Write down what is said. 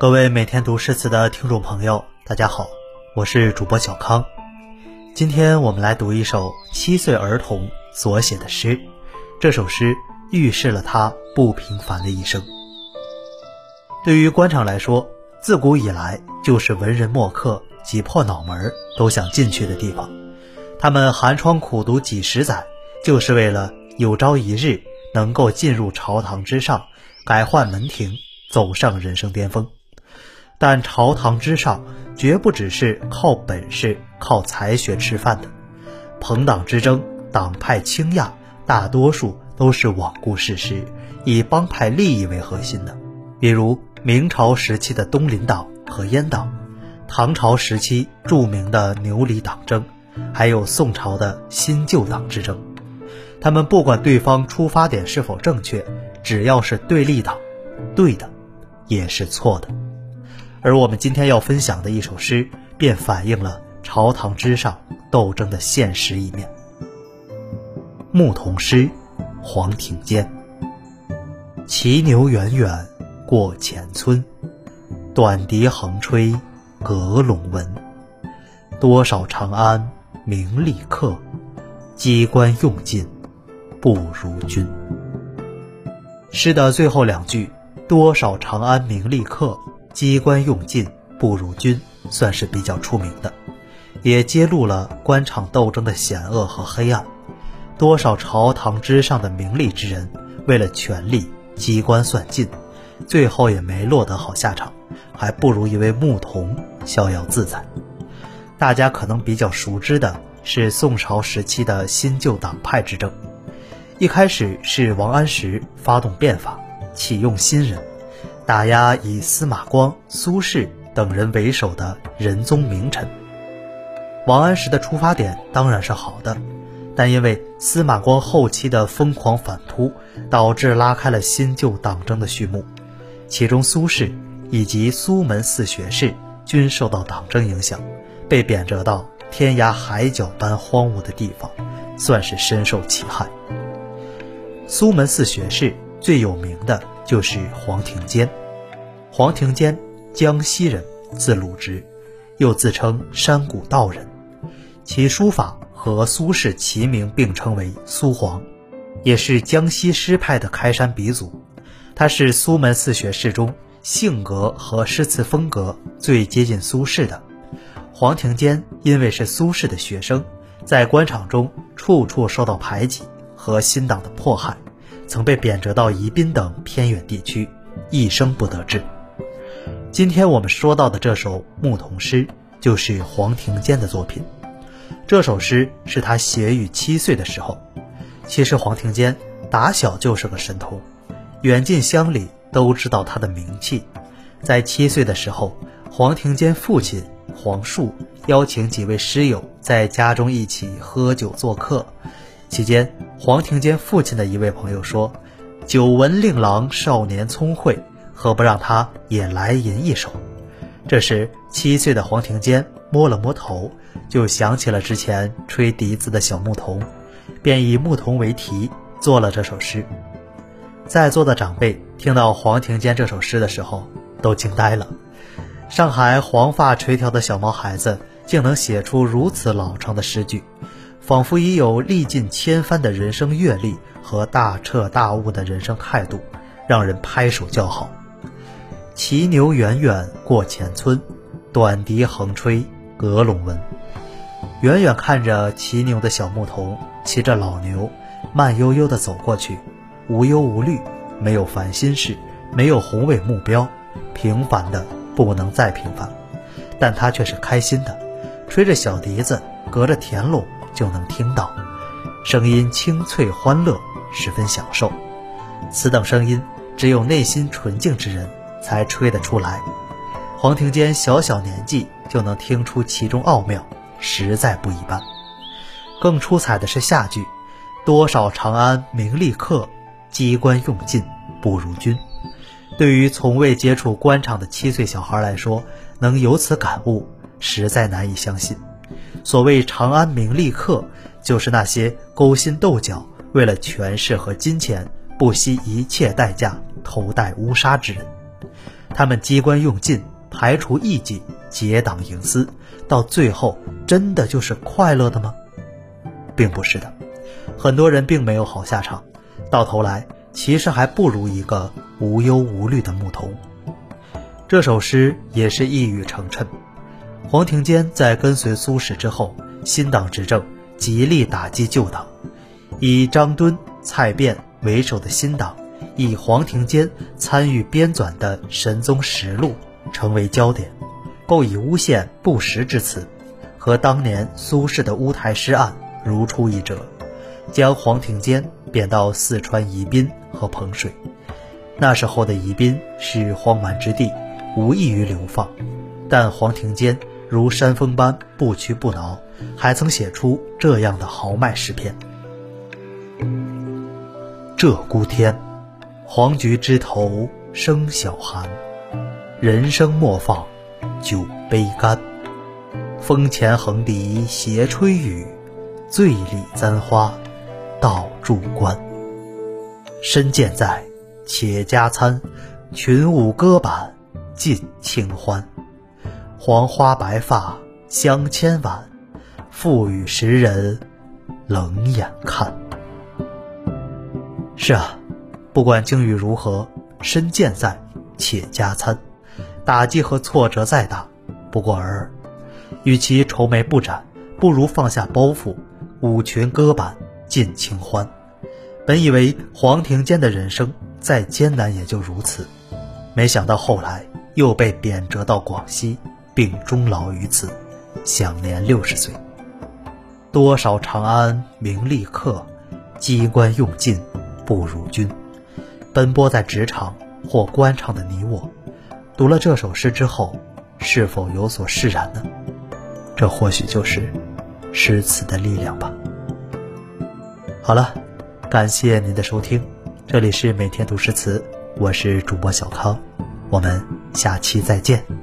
各位每天读诗词的听众朋友，大家好，我是主播小康。今天我们来读一首七岁儿童所写的诗，这首诗预示了他不平凡的一生。对于官场来说，自古以来就是文人墨客挤破脑门都想进去的地方。他们寒窗苦读几十载，就是为了有朝一日能够进入朝堂之上，改换门庭，走上人生巅峰。但朝堂之上，绝不只是靠本事、靠才学吃饭的。朋党之争、党派倾轧，大多数都是罔顾事实，以帮派利益为核心的。比如明朝时期的东林党和阉党，唐朝时期著名的牛李党争，还有宋朝的新旧党之争。他们不管对方出发点是否正确，只要是对立党，对的，也是错的。而我们今天要分享的一首诗，便反映了朝堂之上斗争的现实一面。牧童诗，黄庭坚。骑牛远远过前村，短笛横吹隔陇闻。多少长安名利客，机关用尽不如君。诗的最后两句，多少长安名利客。机关用尽不如君，算是比较出名的，也揭露了官场斗争的险恶和黑暗。多少朝堂之上的名利之人，为了权力机关算尽，最后也没落得好下场，还不如一位牧童逍遥自在。大家可能比较熟知的是宋朝时期的新旧党派之争，一开始是王安石发动变法，启用新人。打压以司马光、苏轼等人为首的仁宗名臣。王安石的出发点当然是好的，但因为司马光后期的疯狂反扑，导致拉开了新旧党争的序幕。其中苏轼以及苏门四学士均受到党争影响，被贬谪到天涯海角般荒芜的地方，算是深受其害。苏门四学士最有名的就是黄庭坚。黄庭坚，江西人，字鲁直，又自称山谷道人。其书法和苏轼齐名，并称为苏黄，也是江西诗派的开山鼻祖。他是苏门四学士中性格和诗词风格最接近苏轼的。黄庭坚因为是苏轼的学生，在官场中处处受到排挤和新党的迫害，曾被贬谪到宜宾等偏远地区，一生不得志。今天我们说到的这首牧童诗，就是黄庭坚的作品。这首诗是他写于七岁的时候。其实黄庭坚打小就是个神童，远近乡里都知道他的名气。在七岁的时候，黄庭坚父亲黄树邀请几位师友在家中一起喝酒做客。期间，黄庭坚父亲的一位朋友说：“久闻令郎少年聪慧。”何不让他也来吟一首？这时，七岁的黄庭坚摸了摸头，就想起了之前吹笛子的小牧童，便以牧童为题做了这首诗。在座的长辈听到黄庭坚这首诗的时候，都惊呆了。上海黄发垂髫的小毛孩子，竟能写出如此老成的诗句，仿佛已有历尽千帆的人生阅历和大彻大悟的人生态度，让人拍手叫好。骑牛远远过前村，短笛横吹阁陇闻。远远看着骑牛的小牧童，骑着老牛，慢悠悠地走过去，无忧无虑，没有烦心事，没有宏伟目标，平凡的不能再平凡。但他却是开心的，吹着小笛子，隔着田垄就能听到，声音清脆欢乐，十分享受。此等声音，只有内心纯净之人。才吹得出来。黄庭坚小小年纪就能听出其中奥妙，实在不一般。更出彩的是下句：“多少长安名利客，机关用尽不如君。”对于从未接触官场的七岁小孩来说，能有此感悟，实在难以相信。所谓长安名利客，就是那些勾心斗角，为了权势和金钱，不惜一切代价头戴乌纱之人。他们机关用尽，排除异己，结党营私，到最后真的就是快乐的吗？并不是的，很多人并没有好下场，到头来其实还不如一个无忧无虑的牧童。这首诗也是一语成谶。黄庭坚在跟随苏轼之后，新党执政，极力打击旧党，以张敦、蔡卞为首的新党。以黄庭坚参与编纂的《神宗实录》成为焦点，构以诬陷不实之词，和当年苏轼的乌台诗案如出一辙，将黄庭坚贬到四川宜宾和彭水。那时候的宜宾是荒蛮之地，无异于流放，但黄庭坚如山峰般不屈不挠，还曾写出这样的豪迈诗篇：鹧鸪天。黄菊枝头生晓寒，人生莫放酒杯干。风前横笛斜吹雨，醉里簪花到处观。身健在，且加餐，群舞歌板尽清欢。黄花白发相牵挽，复与时人冷眼看。是啊。不管境遇如何，身健在，且加餐。打击和挫折再大，不过尔尔。与其愁眉不展，不如放下包袱，舞裙歌板尽清欢。本以为黄庭坚的人生再艰难也就如此，没想到后来又被贬谪到广西，并终老于此，享年六十岁。多少长安名利客，机关用尽不如君。奔波在职场或官场的你我，读了这首诗之后，是否有所释然呢？这或许就是诗词的力量吧。好了，感谢您的收听，这里是每天读诗词，我是主播小康，我们下期再见。